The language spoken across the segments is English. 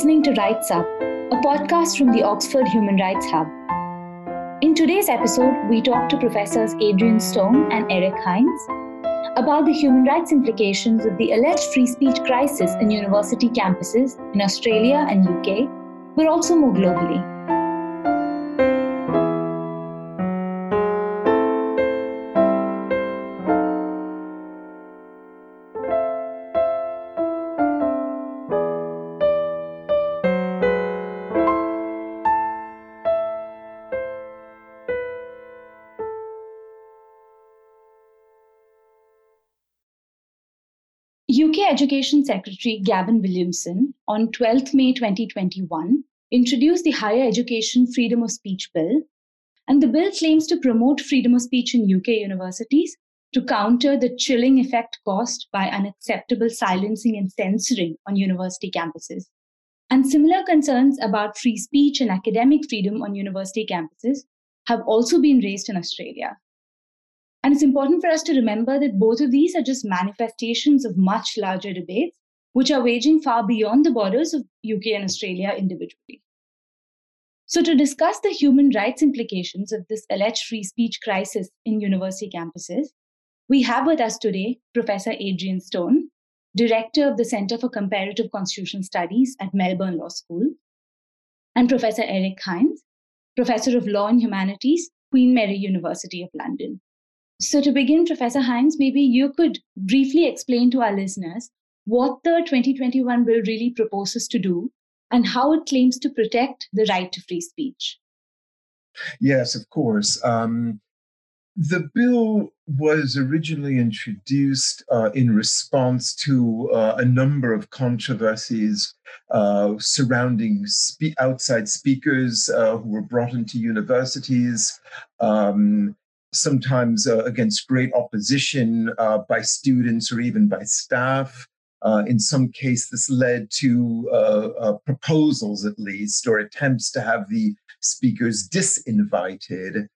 listening to Rights Up, a podcast from the Oxford Human Rights Hub. In today's episode, we talk to Professors Adrienne Stone and Eric Heinze about the human rights implications of the alleged free speech crisis in university campuses in Australia and UK, but also more globally. Education Secretary Gavin Williamson on 12 May 2021 introduced the Higher Education Freedom of Speech Bill, and the bill claims to promote freedom of speech in UK universities to counter the chilling effect caused by unacceptable silencing and censoring on university campuses. And similar concerns about free speech and academic freedom on university campuses have also been raised in Australia. And it's important for us to remember that both of these are just manifestations of much larger debates, which are waging far beyond the borders of UK and Australia individually. So, to discuss the human rights implications of this alleged free speech crisis in university campuses, we have with us today Professor Adrienne Stone, Director of the Center for Comparative Constitutional Studies at Melbourne Law School, and Professor Eric Heinze, Professor of Law and Humanities, Queen Mary University of London. So, to begin, Professor Heinze, maybe you could briefly explain to our listeners what the 2021 bill really proposes to do and how it claims to protect the right to free speech. Yes, of course. Um, the bill was originally introduced uh, in response to uh, a number of controversies uh, surrounding spe- outside speakers uh, who were brought into universities. Um, sometimes uh, against great opposition uh, by students or even by staff. Uh, in some case, this led to uh, uh, proposals, at least, or attempts to have the speakers disinvited.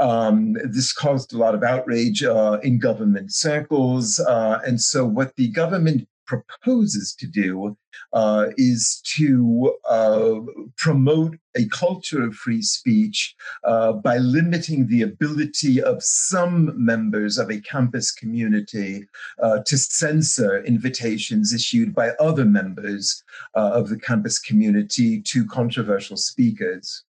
Um, this caused a lot of outrage uh, in government circles. and so, what the government proposes to do uh, is to uh, promote a culture of free speech uh, by limiting the ability of some members of a campus community uh, to censor invitations issued by other members uh, of the campus community to controversial speakers.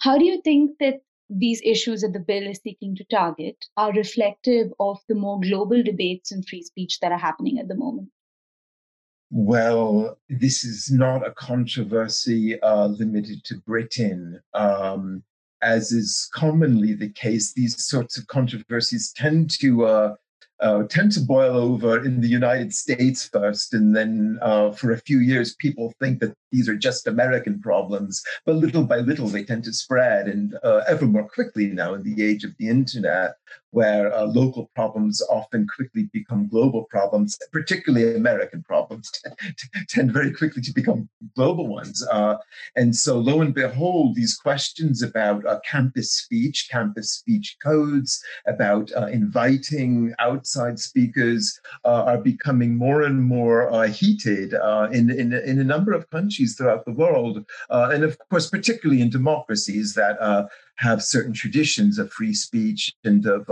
How do you think that these issues that the bill is seeking to target are reflective of the more global debates in free speech that are happening at the moment? Well, this is not a controversy uh, limited to Britain. Um, as is commonly the case, these sorts of controversies tend to uh, uh, tend to boil over in the United States first, and then uh, for a few years, people think that these are just American problems. But little by little, they tend to spread, and uh, ever more quickly now in the age of the internet, where uh, local problems often quickly become global problems, particularly American problems tend very quickly to become global ones. Uh, and so, lo and behold, these questions about uh, campus speech, campus speech codes, about inviting outside speakers uh, are becoming more and more uh, heated uh, in, in, in a number of countries throughout the world. Uh, and of course, particularly in democracies that uh, have certain traditions of free speech and of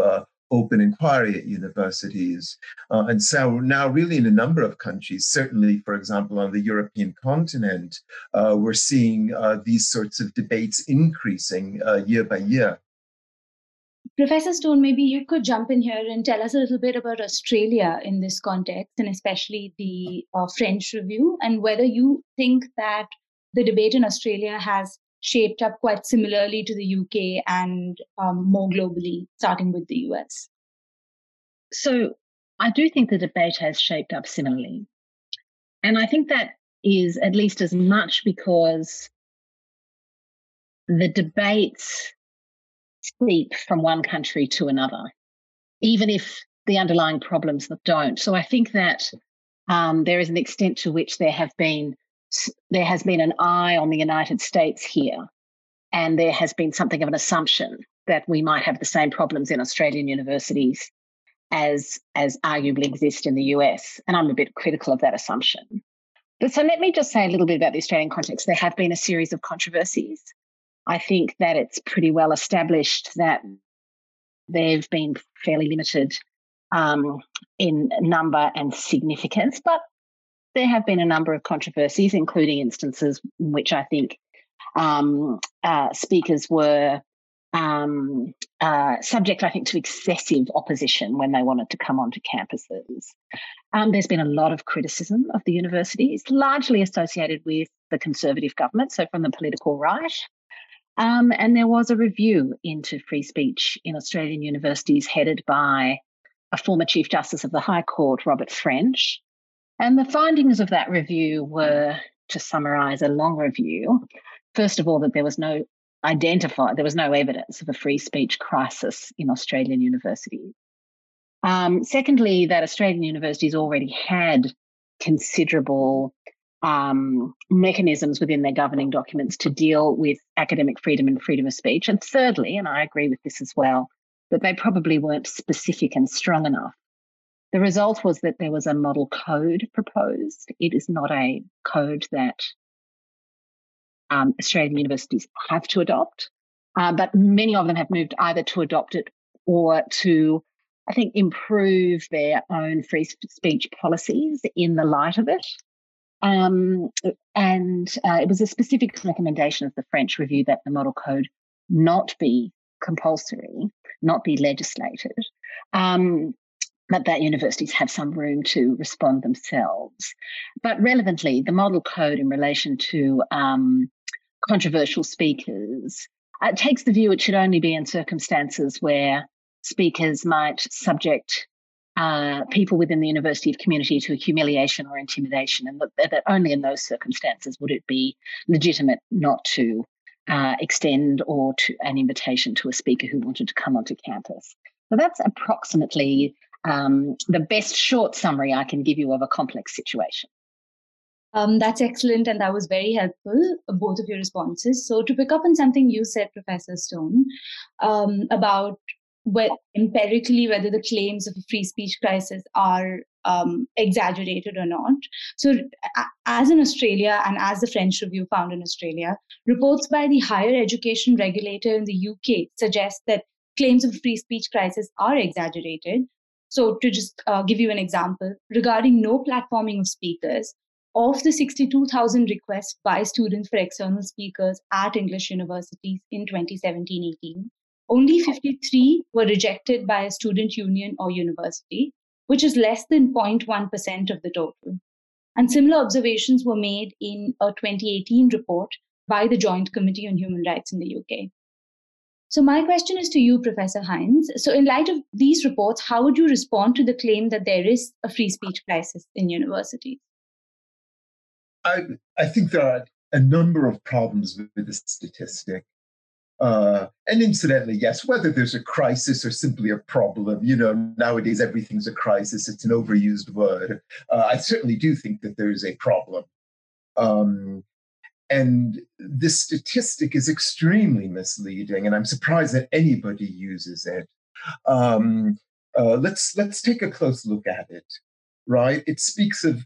open inquiry at universities. Uh, and so now, really, in a number of countries, certainly, for example, on the European continent, uh, we're seeing uh, these sorts of debates increasing year by year. Professor Stone, maybe you could jump in here and tell us a little bit about Australia in this context, and especially the uh, French review, and whether you think that the debate in Australia has shaped up quite similarly to the UK and um, more globally, starting with the US. So, I do think the debate has shaped up similarly. And I think that is at least as much because the debates seep from one country to another, even if the underlying problems don't. So I think that um, there is an extent to which there have been there has been an eye on the United States here, and there has been something of an assumption that we might have the same problems in Australian universities as as arguably exist in the US. And I'm a bit critical of that assumption. But so let me just say a little bit about the Australian context. There have been a series of controversies. I think that it's pretty well established that they've been fairly limited um, in number and significance, but there have been a number of controversies, including instances in which I think um, uh, speakers were um, uh, subject, I think, to excessive opposition when they wanted to come onto campuses. Um, there's been a lot of criticism of the universities, largely associated with the Conservative government, so from the political right. Um, and there was a review into free speech in Australian universities headed by a former Chief Justice of the High Court, Robert French. And the findings of that review were, to summarise a long review, first of all, that there was no identified, there was no evidence of a free speech crisis in Australian universities. Um, secondly, that Australian universities already had considerable um, mechanisms within their governing documents to deal with academic freedom and freedom of speech. And thirdly, and I agree with this as well, that they probably weren't specific and strong enough. The result was that there was a model code proposed. It is not a code that um, Australian universities have to adopt, uh, but many of them have moved either to adopt it or to, I think, improve their own free speech policies in the light of it. Um, and uh, it was a specific recommendation of the French review that the model code not be compulsory, not be legislated, um, but that universities have some room to respond themselves. But relevantly, the model code in relation to um, controversial speakers uh, takes the view it should only be in circumstances where speakers might subject uh, people within the university of community to humiliation or intimidation, and that, that, only in those circumstances would it be legitimate not to uh, extend or to an invitation to a speaker who wanted to come onto campus. So that's approximately um, the best short summary I can give you of a complex situation. Um, that's excellent, and that was very helpful, both of your responses. So, to pick up on something you said, Professor Stone, um, about empirically whether the claims of a free speech crisis are um, exaggerated or not. So, as in Australia and as the French Review found in Australia, reports by the higher education regulator in the UK suggest that claims of free speech crisis are exaggerated. So, to just uh, give you an example, regarding no platforming of speakers, of the 62,000 requests by students for external speakers at English universities in 2017 18, only 53 were rejected by a student union or university, which is less than 0.1% of the total. And similar observations were made in a 2018 report by the Joint Committee on Human Rights in the UK. So, my question is to you, Professor Heinze. So, in light of these reports, how would you respond to the claim that there is a free speech crisis in universities? I, I think there are a number of problems with this statistic. Uh, and incidentally, yes, whether there's a crisis or simply a problem, you know, nowadays everything's a crisis. It's an overused word. Uh, I certainly do think that there is a problem. Um, and this statistic is extremely misleading, and I'm surprised that anybody uses it. Um, uh, let's let's take a close look at it right? It speaks of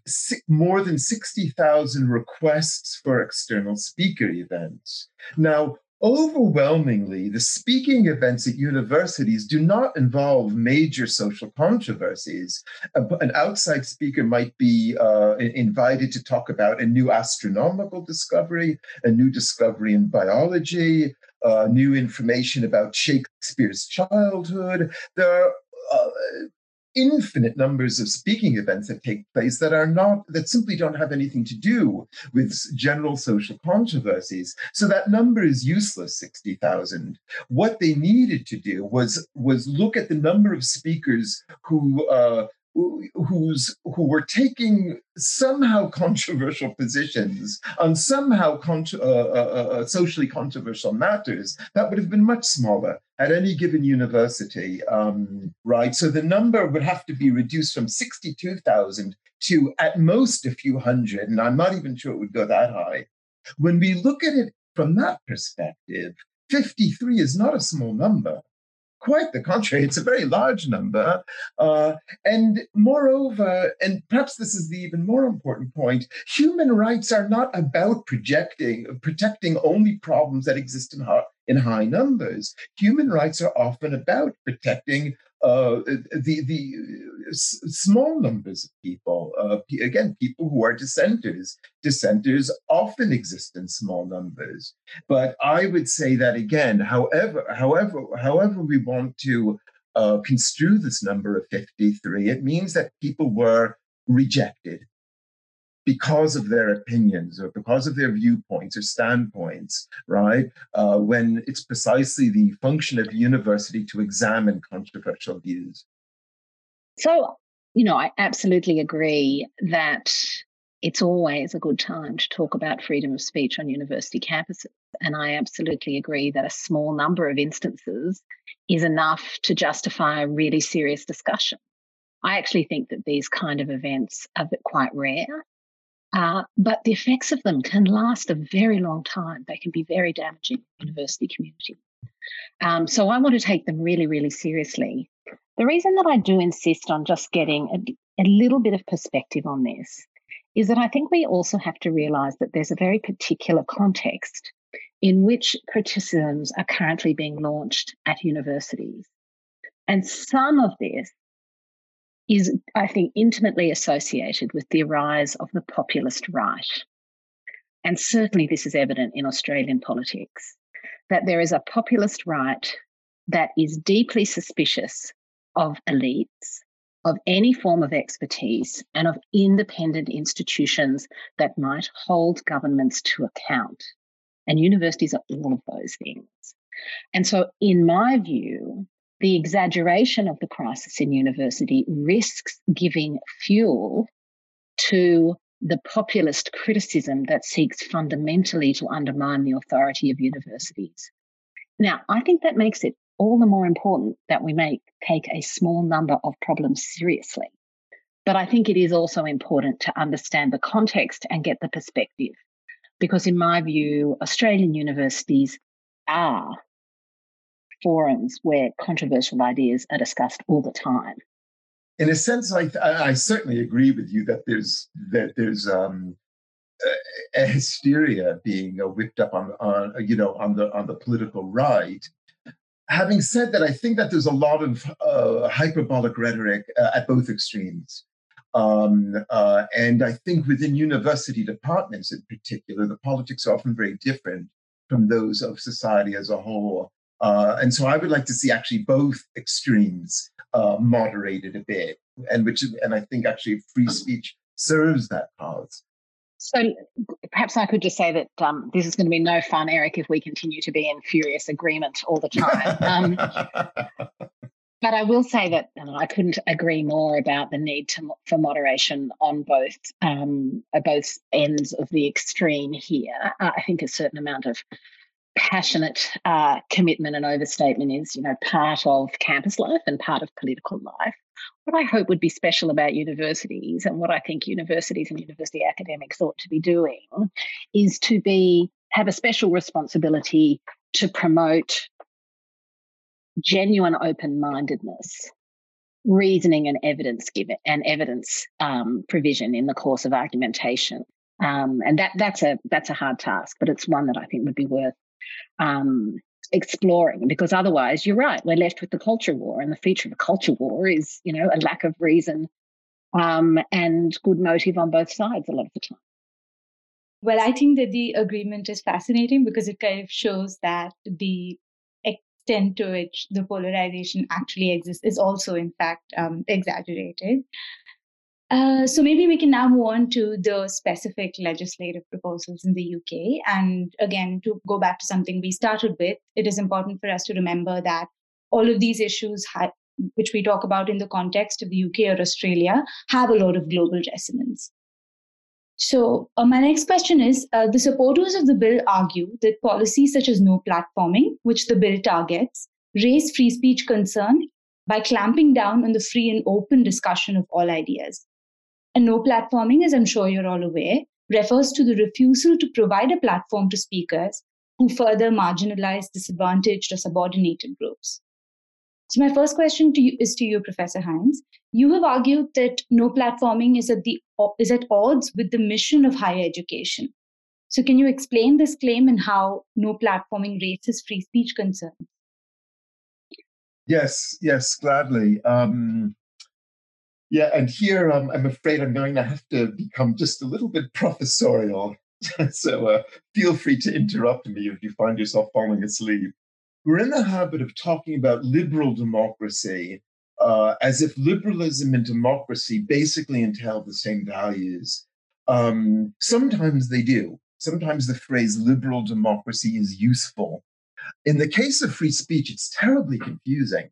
more than 60,000 requests for external speaker events. Now, overwhelmingly, the speaking events at universities do not involve major social controversies. An outside speaker might be uh, invited to talk about a new astronomical discovery, a new discovery in biology, uh, new information about Shakespeare's childhood. There are uh, infinite numbers of speaking events that take place that are not that simply don't have anything to do with general social controversies. So that number is useless 60,000 what they needed to do was was look at the number of speakers who uh, who's who were taking somehow controversial positions on somehow uh, uh, uh, socially controversial matters, that would have been much smaller at any given university, um, right? So the number would have to be reduced from 62,000 to at most a few hundred, and I'm not even sure it would go that high. When we look at it from that perspective, 53 is not a small number quite the contrary. It's a very large number. Uh, and moreover, and perhaps this is the even more important point, human rights are not about projecting, protecting only problems that exist in, in high numbers. Human rights are often about protecting uh, the the s- small numbers of people. Uh, again, people who are dissenters. Dissenters often exist in small numbers. But I would say that again, however, however, however we want to uh, construe this number of 53, it means that people were rejected because of their opinions or because of their viewpoints or standpoints, right? Uh, when it's precisely the function of the university to examine controversial views. So, you know, I absolutely agree that it's always a good time to talk about freedom of speech on university campuses. And I absolutely agree that a small number of instances is enough to justify a really serious discussion. I actually think that these kind of events are quite rare uh, but the effects of them can last a very long time. They can be very damaging to the university community. Um, so I want to take them really, really seriously. The reason that I do insist on just getting a, a little bit of perspective on this is that I think we also have to realize that there's a very particular context in which criticisms are currently being launched at universities. And some of this is, I think, intimately associated with the rise of the populist right. And certainly this is evident in Australian politics that there is a populist right that is deeply suspicious of elites, of any form of expertise, and of independent institutions that might hold governments to account. And universities are all of those things. And so, in my view, the exaggeration of the crisis in university risks giving fuel to the populist criticism that seeks fundamentally to undermine the authority of universities. Now, I think that makes it all the more important that we make take a small number of problems seriously. But I think it is also important to understand the context and get the perspective. Because in my view, Australian universities are forums where controversial ideas are discussed all the time. In a sense, I, I certainly agree with you that there's that there's um, a hysteria being uh, whipped up on, on you know on the on the political right. Having said that, I think that there's a lot of uh, hyperbolic rhetoric uh, at both extremes. Um, uh, and I think within university departments in particular, the politics are often very different from those of society as a whole. Uh, and so I would like to see actually both extremes uh, moderated a bit, and which and I think actually free speech serves that cause. So perhaps I could just say that um, this is going to be no fun, Eric, if we continue to be in furious agreement all the time. Um, but I will say that I couldn't agree more about the need to, for moderation on both um, both ends of the extreme here. I think a certain amount of passionate uh, commitment and overstatement is, you know, part of campus life and part of political life. What I hope would be special about universities and what I think universities and university academics ought to be doing is to be have a special responsibility to promote genuine open-mindedness reasoning and evidence given and evidence um, provision in the course of argumentation um, and that that's a that's a hard task but it's one that i think would be worth um, exploring because otherwise you're right we're left with the culture war and the feature of a culture war is you know a lack of reason um, and good motive on both sides a lot of the time. Well i think that the agreement is fascinating because it kind of shows that the extent to which the polarization actually exists is also in fact um, exaggerated uh, so maybe we can now move on to the specific legislative proposals in the UK. And again, to go back to something we started with, it is important for us to remember that all of these issues, ha- which we talk about in the context of the UK or Australia, have a lot of global resonance. So, uh, my next question is uh, The supporters of the bill argue that policies such as no platforming, which the bill targets, raise free speech concern by clamping down on the free and open discussion of all ideas. And no platforming, as I'm sure you're all aware, refers to the refusal to provide a platform to speakers who further marginalize disadvantaged or subordinated groups. So, my first question to you is to you, Professor Heinze. You have argued that no platforming is at, the, is at odds with the mission of higher education. So, can you explain this claim and how no platforming raises free speech concerns? Yes, yes, gladly. Um, yeah, and here um, I'm afraid I'm going to have to become just a little bit professorial. so uh, feel free to interrupt me if you find yourself falling asleep we're in the habit of talking about liberal democracy uh, as if liberalism and democracy basically entail the same values. Um, sometimes they do. Sometimes the phrase liberal democracy is useful. In the case of free speech, it's terribly confusing.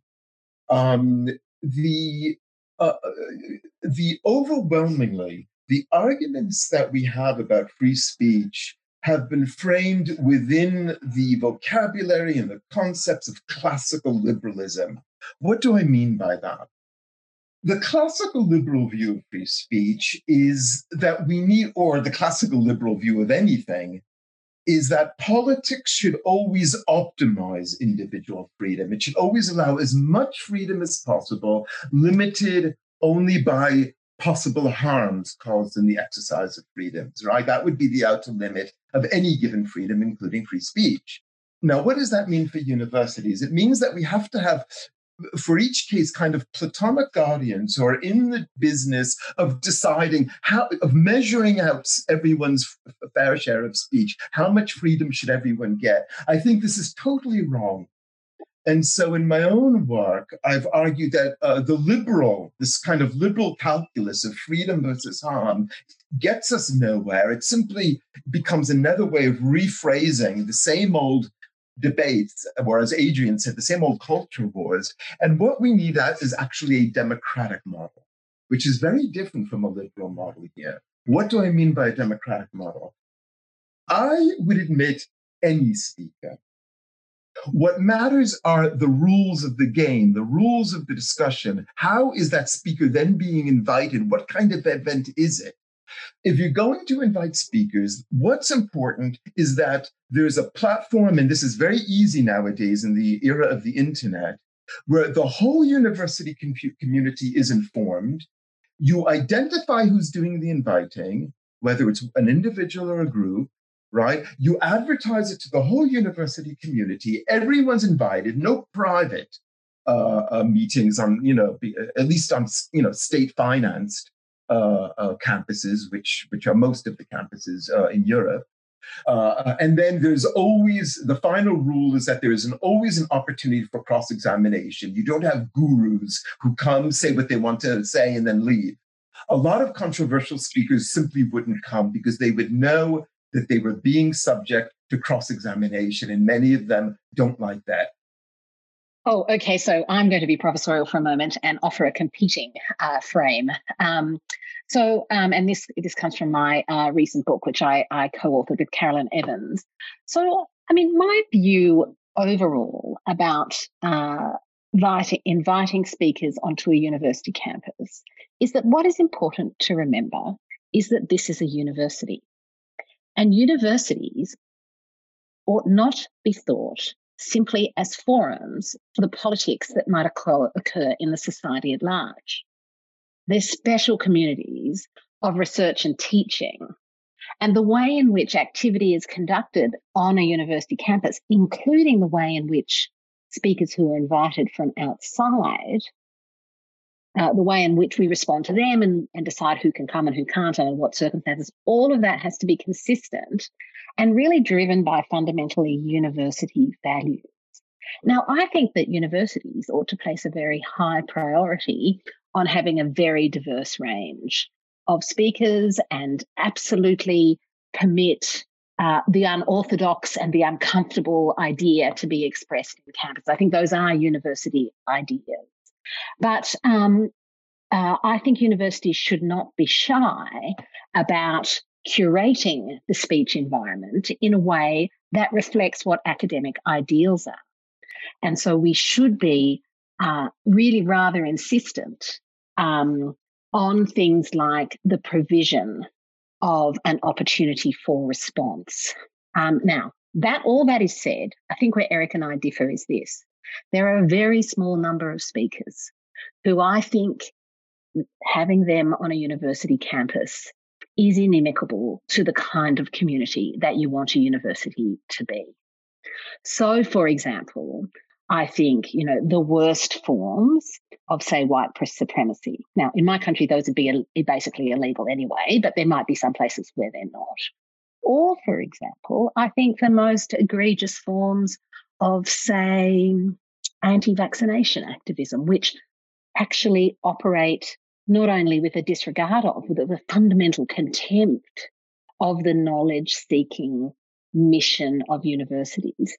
Um, the uh, the overwhelmingly the arguments that we have about free speech have been framed within the vocabulary and the concepts of classical liberalism. What do I mean by that? The classical liberal view of free speech is that we need, or the classical liberal view of anything, is that politics should always optimize individual freedom. It should always allow as much freedom as possible, limited only by possible harms caused in the exercise of freedoms, right? That would be the outer limit of any given freedom, including free speech. Now, what does that mean for universities? It means that we have to have for each case kind of platonic guardians who are in the business of deciding how of measuring out everyone's fair share of speech how much freedom should everyone get i think this is totally wrong and so, in my own work, I've argued that uh, the liberal, this kind of liberal calculus of freedom versus harm, gets us nowhere. It simply becomes another way of rephrasing the same old debates, whereas Adrienne said, the same old culture wars. And what we need at is actually a democratic model, which is very different from a liberal model here. What do I mean by a democratic model? I would admit any speaker what matters are the rules of the game, the rules of the discussion. How is that speaker then being invited? What kind of event is it? If you're going to invite speakers, what's important is that there's a platform, and this is very easy nowadays in the era of the internet, where the whole university community is informed. You identify who's doing the inviting, whether it's an individual or a group right? You advertise it to the whole university community. Everyone's invited, no private uh, uh, meetings on, you know, at least on, you know, state financed campuses, which which are most of the campuses uh, in Europe. Uh, and then there's always the final rule is that there is an, always an opportunity for cross examination. You don't have gurus who come say what they want to say and then leave. A lot of controversial speakers simply wouldn't come because they would know that they were being subject to cross examination, and many of them don't like that. Oh, okay. So I'm going to be professorial for a moment and offer a competing uh, frame. Um, so, um, and this this comes from my uh, recent book, which I, I co-authored with Carolyn Evans. So, I mean, my view overall about uh, inviting, inviting speakers onto a university campus is that what is important to remember is that this is a university. And universities ought not be thought simply as forums for the politics that might occur in the society at large. They're special communities of research and teaching. And the way in which activity is conducted on a university campus, including the way in which speakers who are invited from outside uh, the way in which we respond to them and, and decide who can come and who can't and what circumstances, all of that has to be consistent and really driven by fundamentally university values. Now, I think that universities ought to place a very high priority on having a very diverse range of speakers and absolutely permit uh, the unorthodox and the uncomfortable idea to be expressed in campus. I think those are university ideas. But um, uh, I think universities should not be shy about curating the speech environment in a way that reflects what academic ideals are. And so we should be uh, really rather insistent um, on things like the provision of an opportunity for response. Um, now, that all that is said, I think where Eric and I differ is this. There are a very small number of speakers who I think having them on a university campus is inimical to the kind of community that you want a university to be. So, for example, I think, you know, the worst forms of, say, white supremacy. Now, in my country, those would be eh, basically illegal anyway, but there might be some places where they're not. Or, for example, I think the most egregious forms of, say, anti vaccination activism, which actually operate not only with a disregard of, but with a fundamental contempt of the knowledge seeking mission of universities.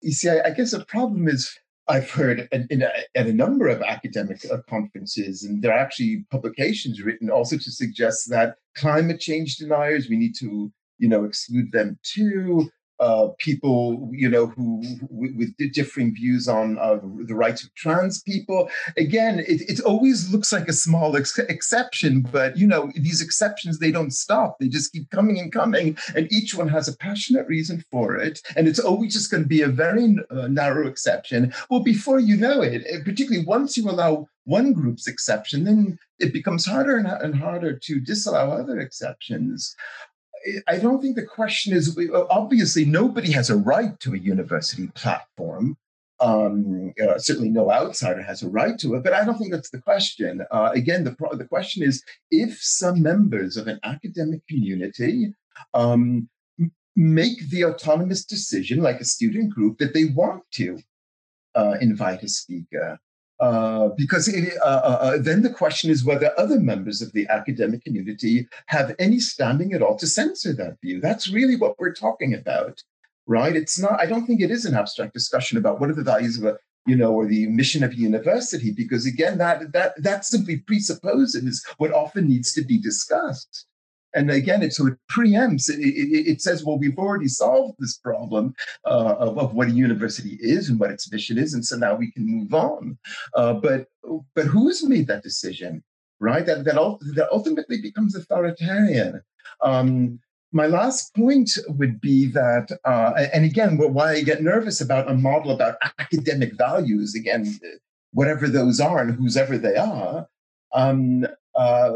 You see, I, I guess the problem is I've heard in, at a number of academic uh, conferences, and there are actually publications written also to suggest that climate change deniers, we need to, you know, exclude them too uh, people, you know, who, with, differing views on uh, the rights of trans people. Again, it, it always looks like a small ex- exception, but you know, these exceptions they don't stop; they just keep coming and coming, and each one has a passionate reason for it, and it's always just going to be a very uh, narrow exception. Well, before you know it, particularly once you allow one group's exception, then it becomes harder and harder to disallow other exceptions. I don't think the question is obviously nobody has a right to a university platform. Um, uh, certainly, no outsider has a right to it, but I don't think that's the question. Uh, again, the the question is if some members of an academic community um, make the autonomous decision, like a student group, that they want to uh, invite a speaker, uh, because it, uh, uh, uh, then the question is whether other members of the academic community have any standing at all to censor that view. That's really what we're talking about, right? It's not. I don't think it is an abstract discussion about what are the values of a, you know, or the mission of a university, because again, that that that simply presupposes what often needs to be discussed. And again, it sort of preempts, it, it, it says, well, we've already solved this problem uh, of, of, what a university is and what its mission is. And so now we can move on. Uh, but, but who's made that decision, right? That, that, that ultimately becomes authoritarian. Um, my last point would be that, uh, and again, why I get nervous about a model about academic values, again, whatever those are and whosever they are, um, uh,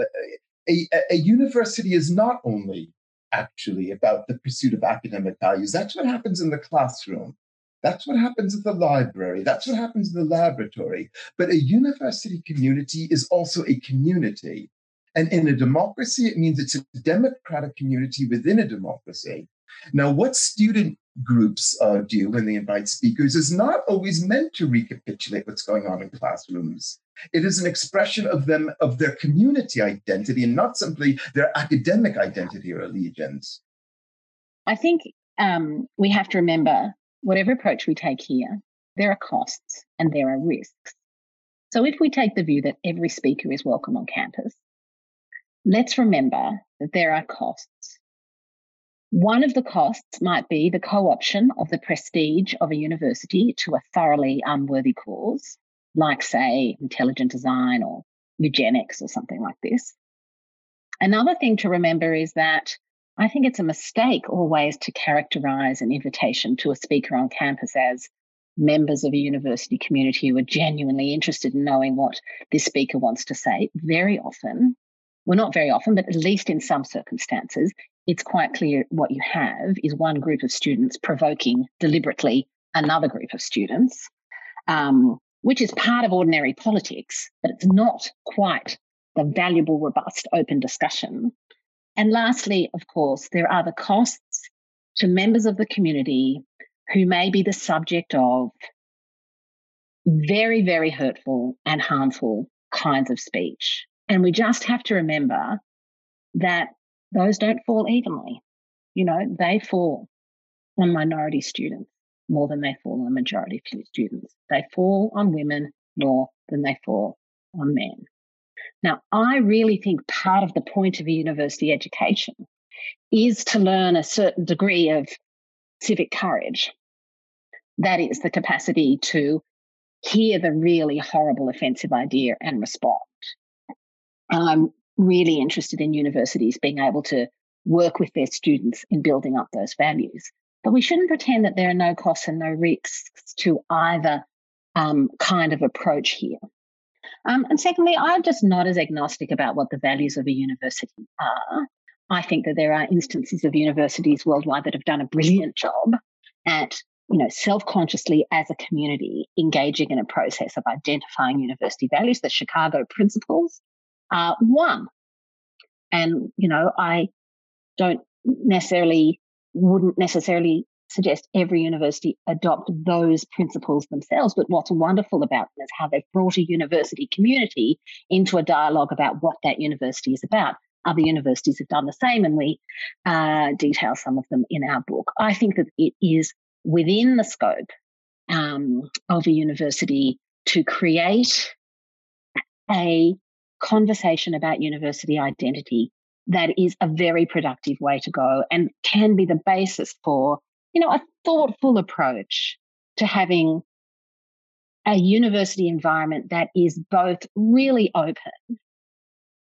a, a university is not only actually about the pursuit of academic values. That's what happens in the classroom. That's what happens at the library. That's what happens in the laboratory. But a university community is also a community. And in a democracy, it means it's a democratic community within a democracy. Now, what student groups uh, do when they invite speakers is not always meant to recapitulate what's going on in classrooms. It is an expression of them, of their community identity, and not simply their academic identity or allegiance. I think um, we have to remember whatever approach we take here, there are costs and there are risks. So if we take the view that every speaker is welcome on campus, let's remember that there are costs. One of the costs might be the co option of the prestige of a university to a thoroughly unworthy cause, like, say, intelligent design or eugenics or something like this. Another thing to remember is that I think it's a mistake always to characterize an invitation to a speaker on campus as members of a university community who are genuinely interested in knowing what this speaker wants to say. Very often, well, not very often, but at least in some circumstances, it's quite clear what you have is one group of students provoking deliberately another group of students, um, which is part of ordinary politics, but it's not quite the valuable, robust, open discussion. And lastly, of course, there are the costs to members of the community who may be the subject of very, very hurtful and harmful kinds of speech. And we just have to remember that those don't fall evenly. You know, they fall on minority students more than they fall on the majority of students. They fall on women more than they fall on men. Now, I really think part of the point of a university education is to learn a certain degree of civic courage. That is the capacity to hear the really horrible offensive idea and respond. I'm really interested in universities being able to work with their students in building up those values. But we shouldn't pretend that there are no costs and no risks to either um, kind of approach here. Um, and secondly, I'm just not as agnostic about what the values of a university are. I think that there are instances of universities worldwide that have done a brilliant job at, you know, self-consciously as a community engaging in a process of identifying university values. The Chicago principles are one. And, you know, I don't necessarily, wouldn't necessarily suggest every university adopt those principles themselves. But what's wonderful about them is how they've brought a university community into a dialogue about what that university is about. Other universities have done the same, and we uh, detail some of them in our book. I think that it is within the scope um, of a university to create a conversation about university identity that is a very productive way to go and can be the basis for you know, a thoughtful approach to having a university environment that is both really open,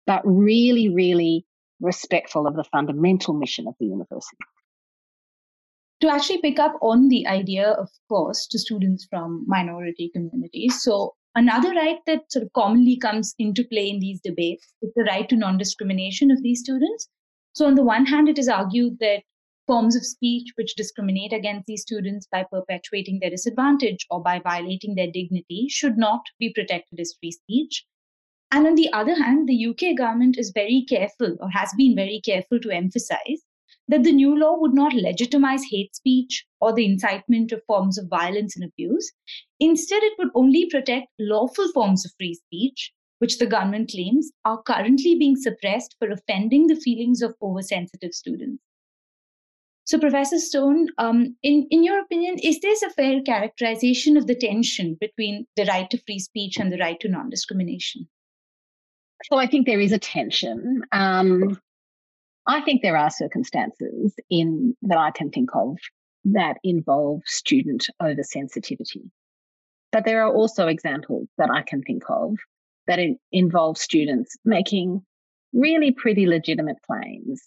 but really, really respectful of the fundamental mission of the university. To actually pick up on the idea of course to students from minority communities. So another right that sort of commonly comes into play in these debates is the right to non-discrimination of these students. So on the one hand, it is argued that forms of speech which discriminate against these students by perpetuating their disadvantage or by violating their dignity should not be protected as free speech. And on the other hand, the UK government is very careful or has been very careful to emphasize that the new law would not legitimize hate speech or the incitement of forms of violence and abuse. Instead, it would only protect lawful forms of free speech, which the government claims are currently being suppressed for offending the feelings of oversensitive students. So, Professor Stone, um, in, in your opinion, is this a fair characterization of the tension between the right to free speech and the right to non discrimination? So, I think there is a tension. Um, I think there are circumstances in that I can think of that involve student oversensitivity. But there are also examples that I can think of that involve students making really pretty legitimate claims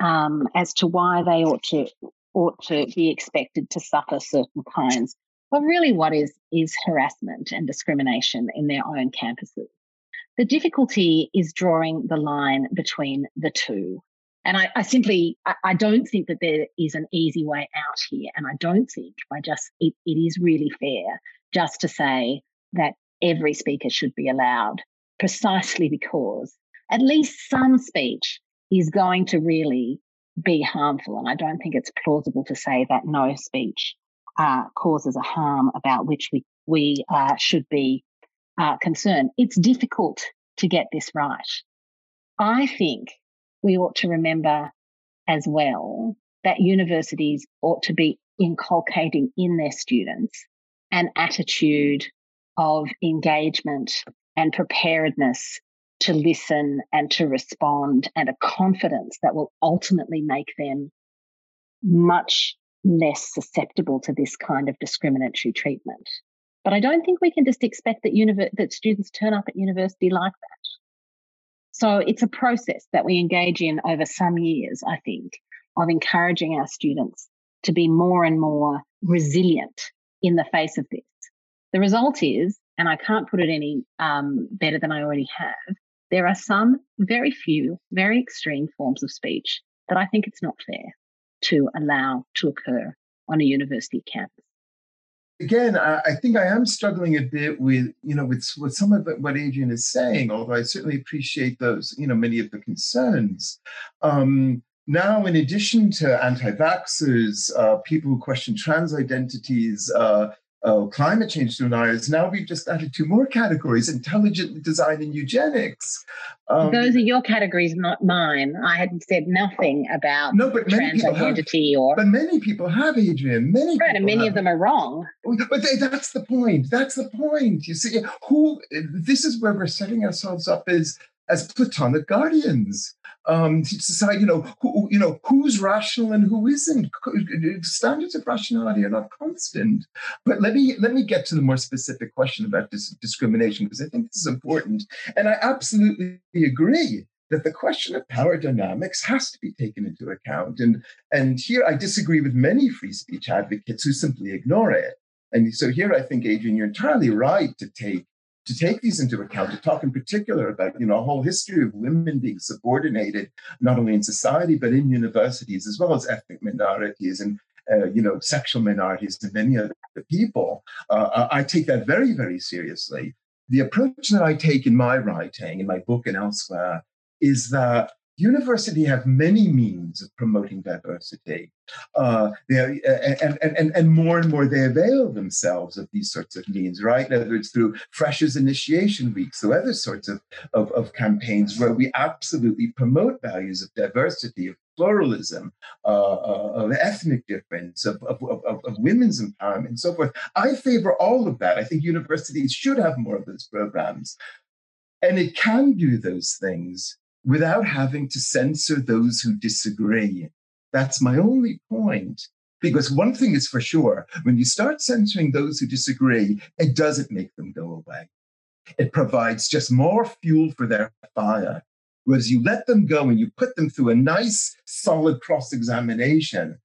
um, as to why they ought to ought to be expected to suffer certain kinds of really what is is harassment and discrimination in their own campuses. The difficulty is drawing the line between the two. And I, I simply, I, I, don't think that there is an easy way out here. And I don't think by just, it, it is really fair just to say that every speaker should be allowed precisely because at least some speech is going to really be harmful. And I don't think it's plausible to say that no speech uh, causes a harm about which we, we uh, should be uh, concerned. It's difficult to get this right. I think we ought to remember as well that universities ought to be inculcating in their students an attitude of engagement and preparedness to listen and to respond and a confidence that will ultimately make them much less susceptible to this kind of discriminatory treatment. But I don't think we can just expect that, univer- that students turn up at university like that. So it's a process that we engage in over some years, I think, of encouraging our students to be more and more resilient in the face of this. The result is, and I can't put it any um, better than I already have, there are some very few, very extreme forms of speech that I think it's not fair to allow to occur on a university campus. Again, I, I think I am struggling a bit with, you know, with, with some of what Adrienne is saying, although I certainly appreciate those, you know, many of the concerns. Um, now, in addition to anti-vaxxers, uh, people who question trans identities, uh, oh, climate change deniers. Now we've just added two more categories intelligent design and eugenics. Um, Those are your categories, not mine. I hadn't said nothing about no, but trans identity have, or. But many people have, Adrienne. Many right, and many have. of them are wrong. But they, that's the point. That's the point. You see, who this is where we're setting ourselves up as as platonic guardians um, to decide, you know, who, you know, who's rational and who isn't. Standards of rationality are not constant. But let me let me get to the more specific question about dis- discrimination because I think this is important, and I absolutely agree that the question of power dynamics has to be taken into account. And and here I disagree with many free speech advocates who simply ignore it And so here I think, Adrienne, you're entirely right to take to take these into account, to talk in particular about, you know, a whole history of women being subordinated, not only in society, but in universities, as well as ethnic minorities and, uh, you know, sexual minorities and many other people. Uh, I take that very, very seriously. The approach that I take in my writing, in my book and elsewhere, is that university have many means of promoting diversity. Uh, they, and, and, and, and more and more they avail themselves of these sorts of means, right? Whether it's through Freshers Initiation Weeks or other sorts of, of, of campaigns where we absolutely promote values of diversity, of pluralism, uh, uh, of ethnic difference, of, of, of, of, women's empowerment, and so forth. I favor all of that. I think universities should have more of those programs. And it can do those things without having to censor those who disagree. That's my only point. Because one thing is for sure when you start censoring those who disagree, it doesn't make them go away. It provides just more fuel for their fire. Whereas you let them go and you put them through a nice, solid cross examination,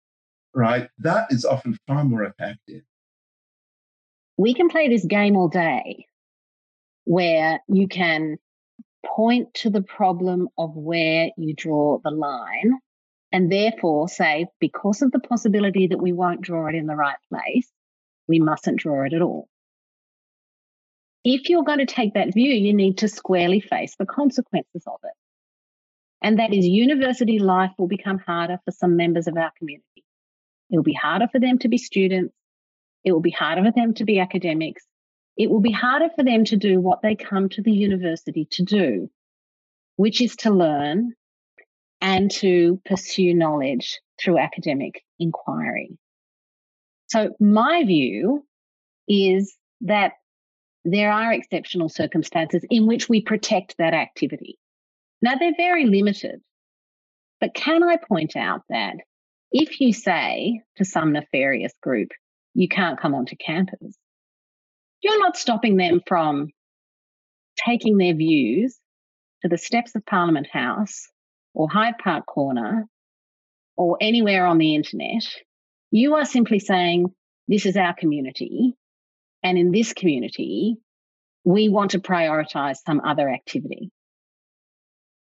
right? That is often far more effective. We can play this game all day where you can point to the problem of where you draw the line and therefore say, because of the possibility that we won't draw it in the right place, we mustn't draw it at all. If you're going to take that view, you need to squarely face the consequences of it. And that is university life will become harder for some members of our community. It will be harder for them to be students. It will be harder for them to be academics it will be harder for them to do what they come to the university to do, which is to learn and to pursue knowledge through academic inquiry. So my view is that there are exceptional circumstances in which we protect that activity. Now they're very limited, but can I point out that if you say to some nefarious group, you can't come onto campus, you're not stopping them from taking their views to the steps of Parliament House or Hyde Park Corner or anywhere on the internet. You are simply saying, this is our community. And in this community, we want to prioritize some other activity.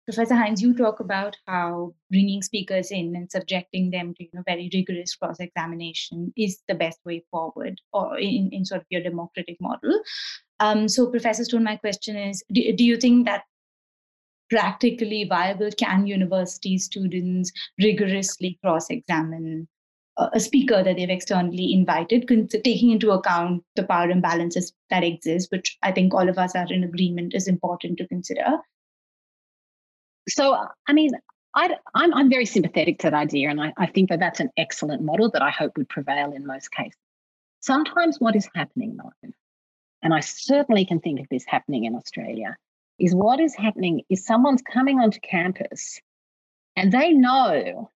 Professor Heinze, you talk about how bringing speakers in and subjecting them to you know very rigorous cross examination is the best way forward, or in, in sort of your democratic model. Um, so, Professor Stone, my question is: do, do you think that practically viable can university students rigorously cross examine a speaker that they've externally invited, taking into account the power imbalances that exist, which I think all of us are in agreement is important to consider. So, I mean, i am I'm very sympathetic to that idea, and I, I think that that's an excellent model that I hope would prevail in most cases. Sometimes what is happening, though, and I certainly can think of this happening in Australia, is what is happening is someone's coming onto campus and they know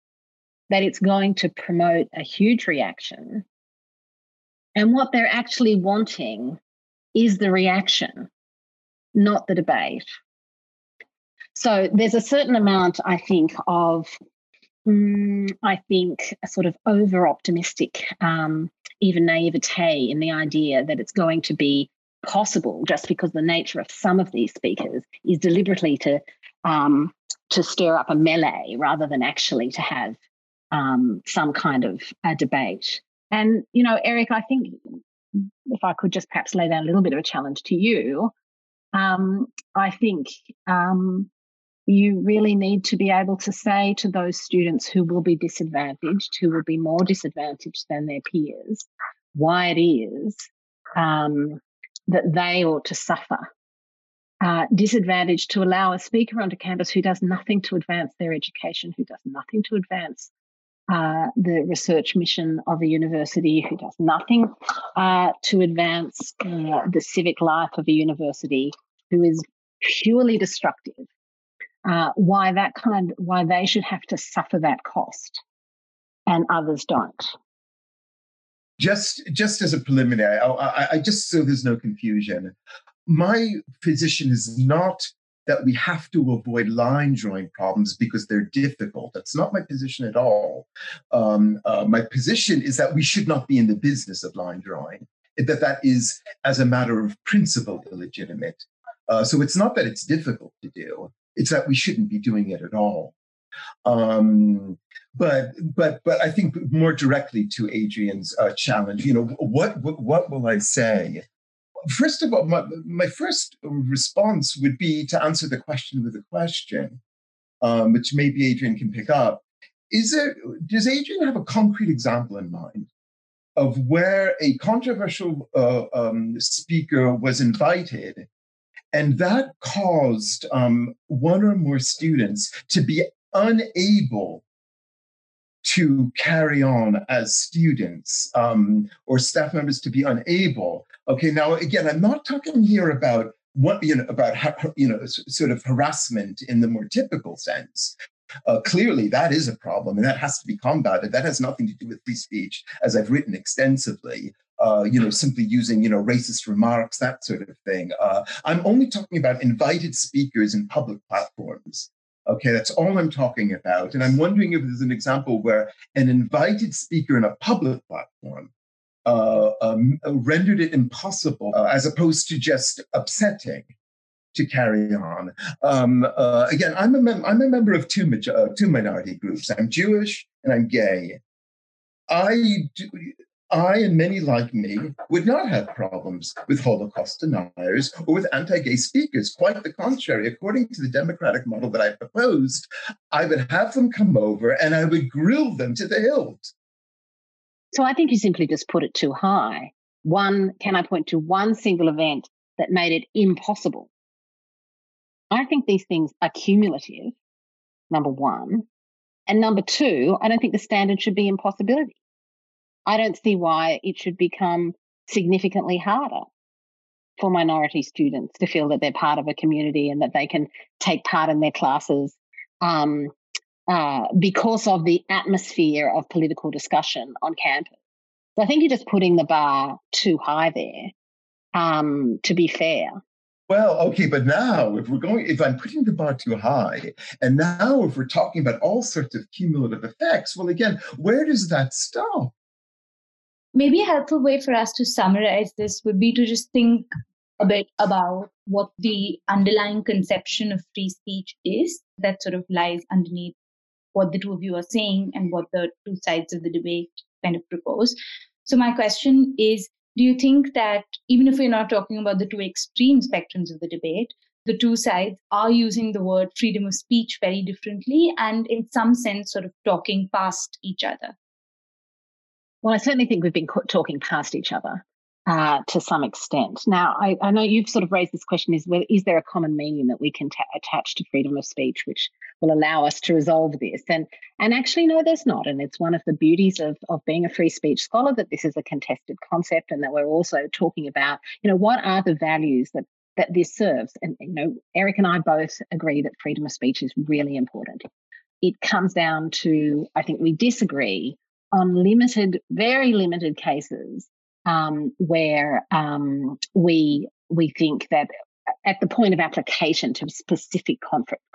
that it's going to promote a huge reaction. And what they're actually wanting is the reaction, not the debate. So there's a certain amount, I think, of mm, I think a sort of over optimistic, um, even naivete in the idea that it's going to be possible just because the nature of some of these speakers is deliberately to um, to stir up a melee rather than actually to have um, some kind of a debate. And you know, Eric, I think if I could just perhaps lay down a little bit of a challenge to you, um, I think um, you really need to be able to say to those students who will be disadvantaged, who will be more disadvantaged than their peers, why it is um, that they ought to suffer. Uh, disadvantage to allow a speaker onto campus who does nothing to advance their education, who does nothing to advance uh, the research mission of a university, who does nothing uh, to advance uh, the civic life of a university, who is purely destructive uh, why that kind, why they should have to suffer that cost, and others don't. Just, just as a preliminary, I, I, just so there's no confusion, my position is not that we have to avoid line drawing problems because they're difficult. That's not my position at all. Um, uh, my position is that we should not be in the business of line drawing. that that is, as a matter of principle, illegitimate. Uh, so it's not that it's difficult to do; it's that we shouldn't be doing it at all. Um, but but but I think more directly to Adrienne's uh, challenge, you know, what, what what will I say? First of all, my, my first response would be to answer the question with a question, um, which maybe Adrienne can pick up. Is there does Adrienne have a concrete example in mind of where a controversial uh, um, speaker was invited and that caused um, one or more students to be unable to carry on as students um, or staff members to be unable. Okay, now again, I'm not talking here about what you know about you know sort of harassment in the more typical sense. Uh, clearly, that is a problem, and that has to be combated. That has nothing to do with free speech, as I've written extensively. Uh, you know, simply using you know racist remarks, that sort of thing. Uh, I'm only talking about invited speakers in public platforms. Okay, that's all I'm talking about. And I'm wondering if there's an example where an invited speaker in a public platform uh, um, rendered it impossible, uh, as opposed to just upsetting, to carry on. Um, uh, again, I'm a, mem- I'm a member of two, uh, two minority groups. I'm Jewish and I'm gay. I do, I and many like me would not have problems with Holocaust deniers or with anti gay speakers. Quite the contrary. According to the democratic model that I proposed, I would have them come over and I would grill them to the hilt. So I think you simply just put it too high. One, can I point to one single event that made it impossible? I think these things are cumulative, number one. And number two, I don't think the standard should be impossibility. I don't see why it should become significantly harder for minority students to feel that they're part of a community and that they can take part in their classes um, uh, because of the atmosphere of political discussion on campus. So I think you're just putting the bar too high there, um, to be fair. Well, okay, but now if we're going, if I'm putting the bar too high, and now if we're talking about all sorts of cumulative effects, well, again, where does that stop? Maybe a helpful way for us to summarize this would be to just think a bit about what the underlying conception of free speech is that sort of lies underneath what the two of you are saying and what the two sides of the debate kind of propose. So, my question is Do you think that even if we're not talking about the two extreme spectrums of the debate, the two sides are using the word freedom of speech very differently and, in some sense, sort of talking past each other? Well, I certainly think we've been talking past each other uh, to some extent. Now, I, I, know you've sort of raised this question: is is there a common meaning that we can t- attach to freedom of speech, which will allow us to resolve this? And and actually, no, there's not. And it's one of the beauties of of being a free speech scholar that this is a contested concept, and that we're also talking about, you know, what are the values that that this serves. And you know, Eric and I both agree that freedom of speech is really important. It comes down to, I think we disagree on limited, very limited cases um, where um, we we think that at the point of application to specific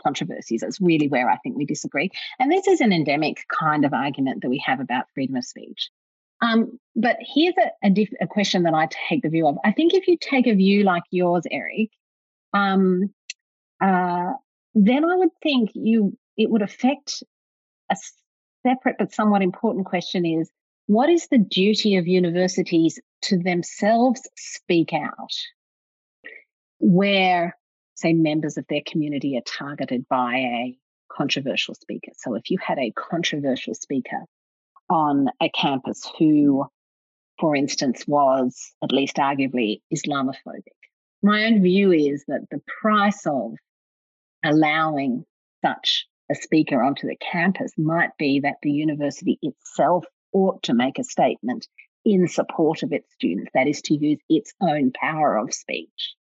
controversies, that's really where I think we disagree. And this is an endemic kind of argument that we have about freedom of speech. Um, but here's a, a, diff- a, question that I take the view of. I think if you take a view like yours, Eric, um, uh, then I would think you it would affect a separate but somewhat important question is what is the duty of universities to themselves speak out where, say, members of their community are targeted by a controversial speaker? So if you had a controversial speaker on a campus who, for instance, was at least arguably Islamophobic, my own view is that the price of allowing such a speaker onto the campus might be that the university itself ought to make a statement in support of its students, that is, to use its own power of speech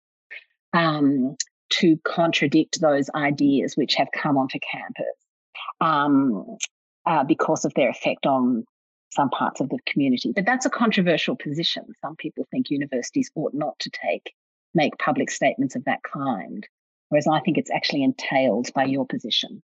um, to contradict those ideas which have come onto campus um, uh, because of their effect on some parts of the community. But that's a controversial position. Some people think universities ought not to take make public statements of that kind, whereas I think it's actually entailed by your position.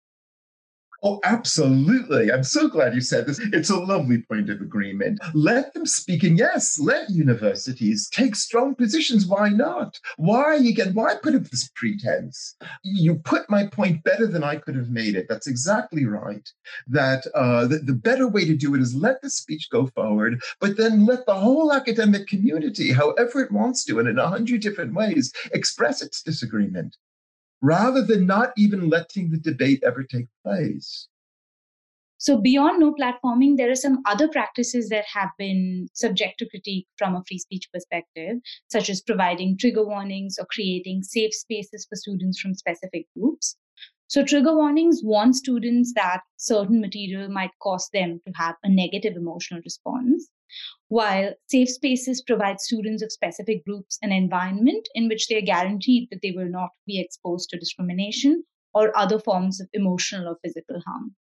Oh, absolutely. I'm so glad you said this. It's a lovely point of agreement. Let them speak. And yes, let universities take strong positions. Why not? Why, again, why put up this pretense? You put my point better than I could have made it. That's exactly right. That uh, the, the better way to do it is let the speech go forward, but then let the whole academic community, however it wants to, and in a hundred different ways, express its disagreement rather than not even letting the debate ever take place. So, beyond no platforming, there are some other practices that have been subject to critique from a free speech perspective, such as providing trigger warnings or creating safe spaces for students from specific groups. So, trigger warnings warn students that certain material might cause them to have a negative emotional response while safe spaces provide students of specific groups an environment in which they are guaranteed that they will not be exposed to discrimination or other forms of emotional or physical harm.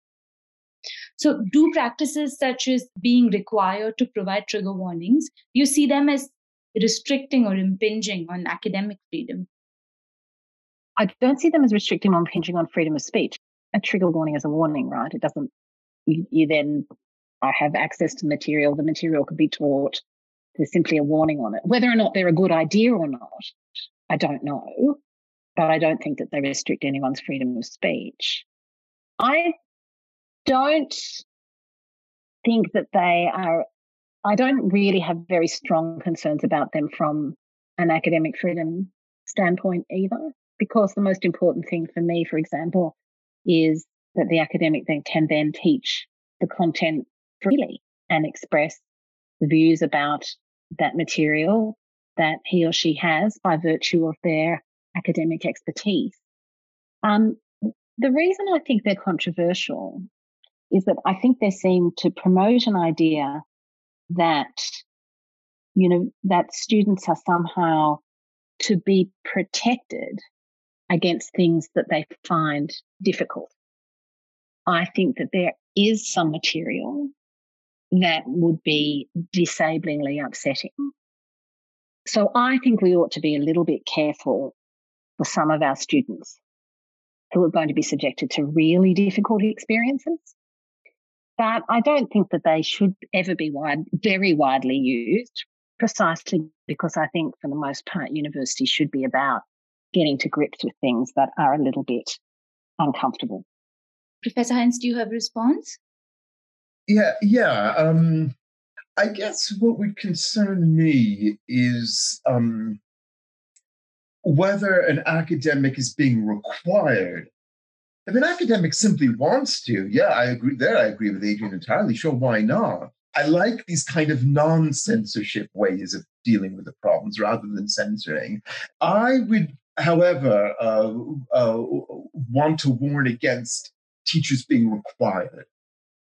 So, do practices such as being required to provide trigger warnings, you see them as restricting or impinging on academic freedom? I don't see them as restricting or impinging on freedom of speech. A trigger warning is a warning, right? It doesn't, you, you then I have access to material. The material could be taught. There's simply a warning on it. Whether or not they're a good idea or not, I don't know. But I don't think that they restrict anyone's freedom of speech. I don't think that they are, I don't really have very strong concerns about them from an academic freedom standpoint either, because the most important thing for me, for example, is that the academic then can then teach the content freely and express the views about that material that he or she has by virtue of their academic expertise. Um, the reason I think they're controversial is that I think they seem to promote an idea that, you know, that students are somehow to be protected against things that they find difficult. I think that there is some material that would be disablingly upsetting. So I think we ought to be a little bit careful for some of our students who are going to be subjected to really difficult experiences. But I don't think that they should ever be wide, very widely used, precisely because I think for the most part, universities should be about getting to grips with things that are a little bit uncomfortable. Professor Heinze, do you have a response? Yeah, yeah. Um, I guess what would concern me is um, whether an academic is being required. If an academic simply wants to, yeah, I agree. There, I agree with Adrienne entirely. Sure, why not? I like these kind of non censorship ways of dealing with the problems rather than censoring. I would, however, uh, uh, want to warn against teachers being required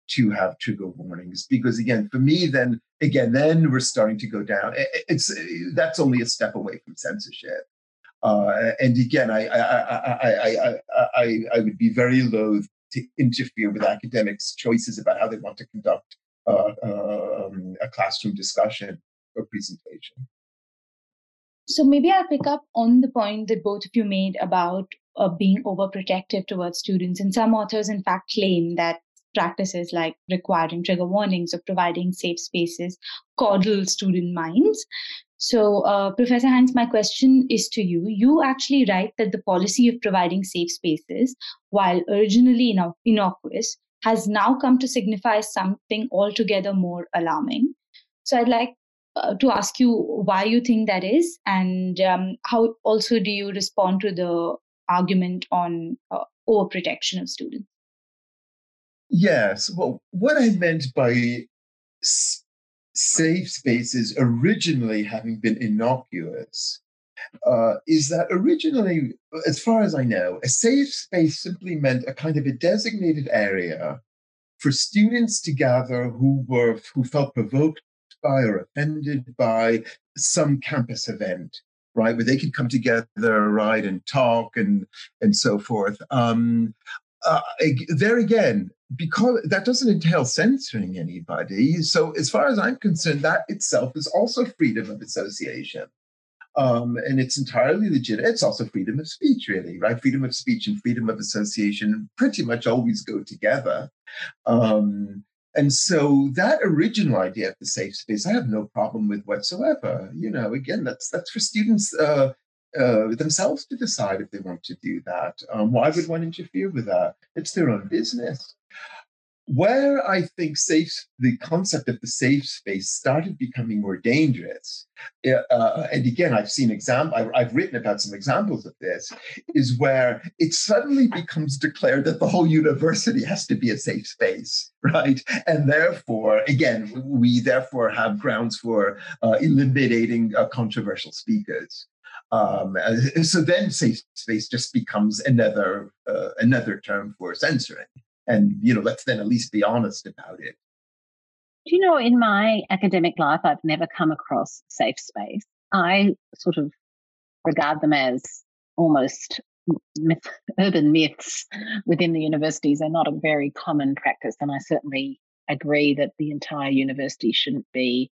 to have trigger warnings. Because again for me then again then we're starting to go down. It's that's only a step away from censorship. Uh, and again I I, I I, I I would be very loath to interfere with academics choices about how they want to conduct uh, um, a classroom discussion or presentation. So maybe I'll pick up on the point that both of you made about uh, being overprotective towards students. And some authors, in fact, claim that practices like requiring trigger warnings or providing safe spaces coddle student minds. So, uh, Professor Heinze, my question is to you. You actually write that the policy of providing safe spaces, while originally innocuous, has now come to signify something altogether more alarming. So, I'd like uh, to ask you why you think that is, and um, how also do you respond to the argument on uh, overprotection of students? Yes. Well, what I meant by safe spaces originally having been innocuous uh, is that originally, as far as I know, a safe space simply meant a kind of a designated area for students to gather who were who felt provoked by or offended by some campus event right where they could come together right and talk and and so forth um, uh, there again, because that doesn't entail censoring anybody. So, as far as I'm concerned, that itself is also freedom of association. Um, and it's entirely legit. It's also freedom of speech, really, right? Freedom of speech and freedom of association pretty much always go together. Um, and so that original idea of the safe space, I have no problem with whatsoever. You know, again, that's that's for students uh, uh, themselves to decide if they want to do that. Um, why would one interfere with that? It's their own business. Where I think safe, the concept of the safe space started becoming more dangerous, uh, and again, I've seen example, I've written about some examples of this, is where it suddenly becomes declared that the whole university has to be a safe space, right? And therefore, again, we therefore have grounds for uh, eliminating uh, controversial speakers. Um, so then safe space just becomes another uh, another term for censoring. And you know let's then at least be honest about it. Do you know in my academic life i've never come across safe space. I sort of regard them as almost myth, urban myths within the universities They're not a very common practice and i certainly agree that the entire university shouldn't be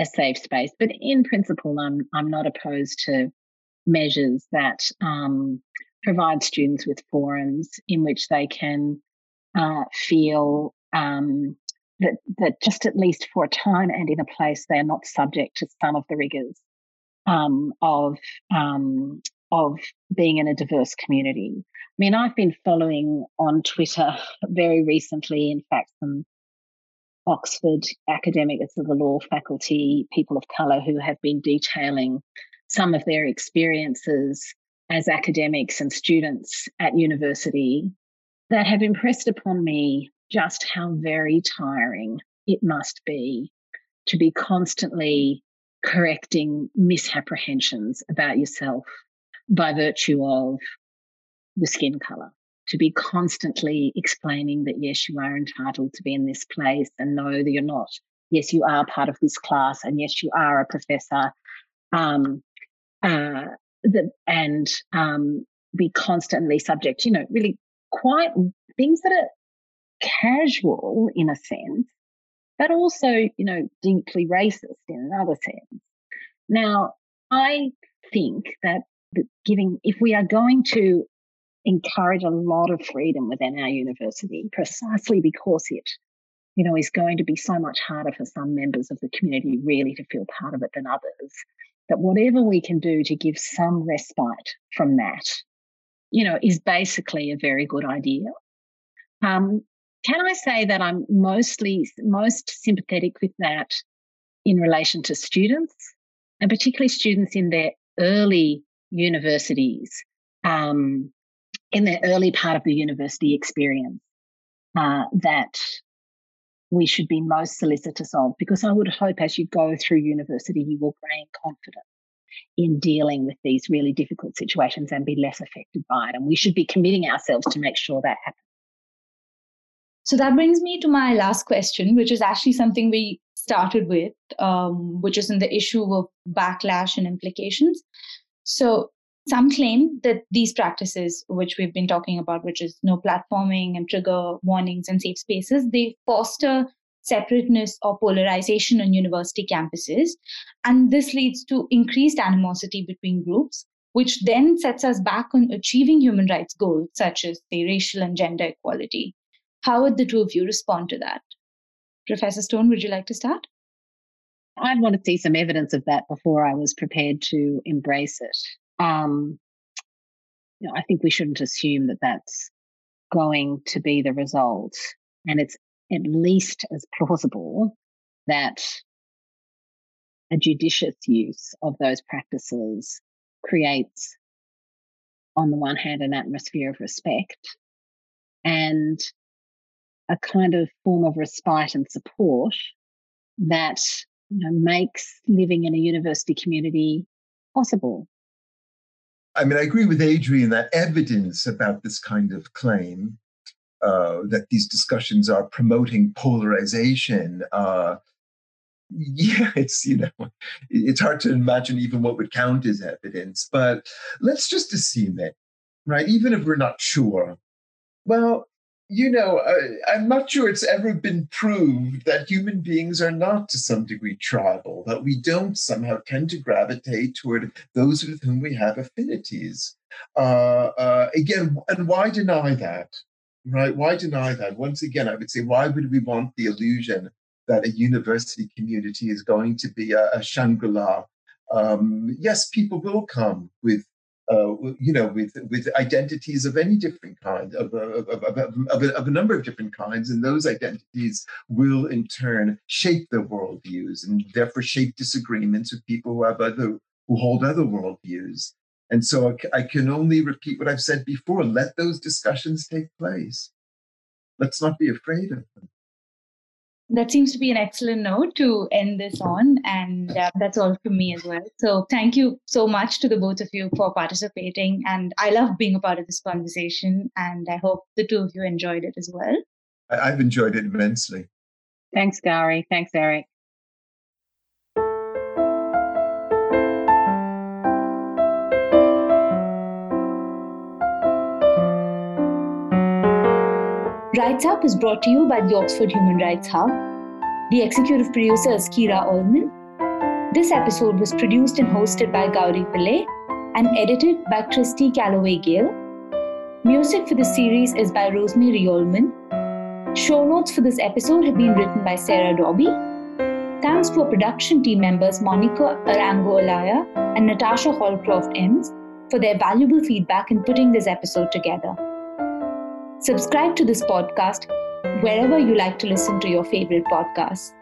a safe space. But in principle i'm i'm not opposed to measures that um, provide students with forums in which they can uh, feel um, that that just at least for a time and in a place they are not subject to some of the rigors um, of um, of being in a diverse community. I mean, I've been following on Twitter very recently, in fact, some Oxford academics of the law faculty, people of colour who have been detailing some of their experiences as academics and students at university that have impressed upon me just how very tiring it must be to be constantly correcting misapprehensions about yourself by virtue of your skin color. To be constantly explaining that, yes, you are entitled to be in this place and no, that you're not. Yes, you are part of this class and yes, you are a professor. Um, uh, that, and um, be constantly subject, you know, really quite things that are casual in a sense, but also, you know, deeply racist in another sense. Now, I think that giving, if we are going to encourage a lot of freedom within our university, precisely because it, you know, is going to be so much harder for some members of the community really to feel part of it than others, that whatever we can do to give some respite from that you know, is basically a very good idea. Um, can I say that I'm mostly most sympathetic with that in relation to students, and particularly students in their early universities, um, in their early part of the university experience, uh, that we should be most solicitous of, because I would hope as you go through university, you will gain confidence in dealing with these really difficult situations and be less affected by it. And we should be committing ourselves to make sure that happens. So that brings me to my last question, which is actually something we started with, um, which is in the issue of backlash and implications. So some claim that these practices, which we've been talking about, which is no platforming and trigger warnings and safe spaces, they foster separateness or polarization on university campuses. And this leads to increased animosity between groups, which then sets us back on achieving human rights goals such as the racial and gender equality. How would the two of you respond to that? Professor Stone, would you like to start? I'd want to see some evidence of that before I was prepared to embrace it. Um, you know, I think we shouldn't assume that that's going to be the result. And it's at least as plausible that a judicious use of those practices creates, on the one hand, an atmosphere of respect and a kind of form of respite and support that you know, makes living in a university community possible. I mean, I agree with Adrienne that evidence about this kind of claim uh, that these discussions are promoting polarization. Uh, yeah, it's you know, it's hard to imagine even what would count as evidence. But let's just assume it, right? Even if we're not sure. Well, you know, uh, I'm not sure it's ever been proved that human beings are not to some degree tribal, that we don't somehow tend to gravitate toward those with whom we have affinities. Uh, uh, again, and why deny that? Right? Why deny that? Once again, I would say, why would we want the illusion that a university community is going to be a, a Shangri La? Um, yes, people will come with uh, you know, with with identities of any different kind, of, of, of, of, of, a, number of different kinds, and those identities will in turn shape their worldviews and therefore shape disagreements with people who have other who hold other worldviews. And so I, I can only repeat what I've said before: let those discussions take place. Let's not be afraid of them that seems to be an excellent note to end this on. And uh, that's all from me as well. So thank you so much to the both of you for participating. And I love being a part of this conversation. And I hope the two of you enjoyed it as well. I've enjoyed it immensely. Thanks, Gauri. Thanks, Eric. Rights Up is brought to you by the Oxford Human Rights Hub. The executive producer is Kira Allman. This episode was produced and hosted by Gauri Pillai and edited by Christy Calloway Gale. Music for the series is by Rosemary Allman. Show notes for this episode have been written by Sarah Dobby. Thanks to our production team members Monica Arango Olaya and Natasha Holcroft-Emmess for their valuable feedback in putting this episode together. Subscribe to this podcast wherever you like to listen to your favorite podcasts.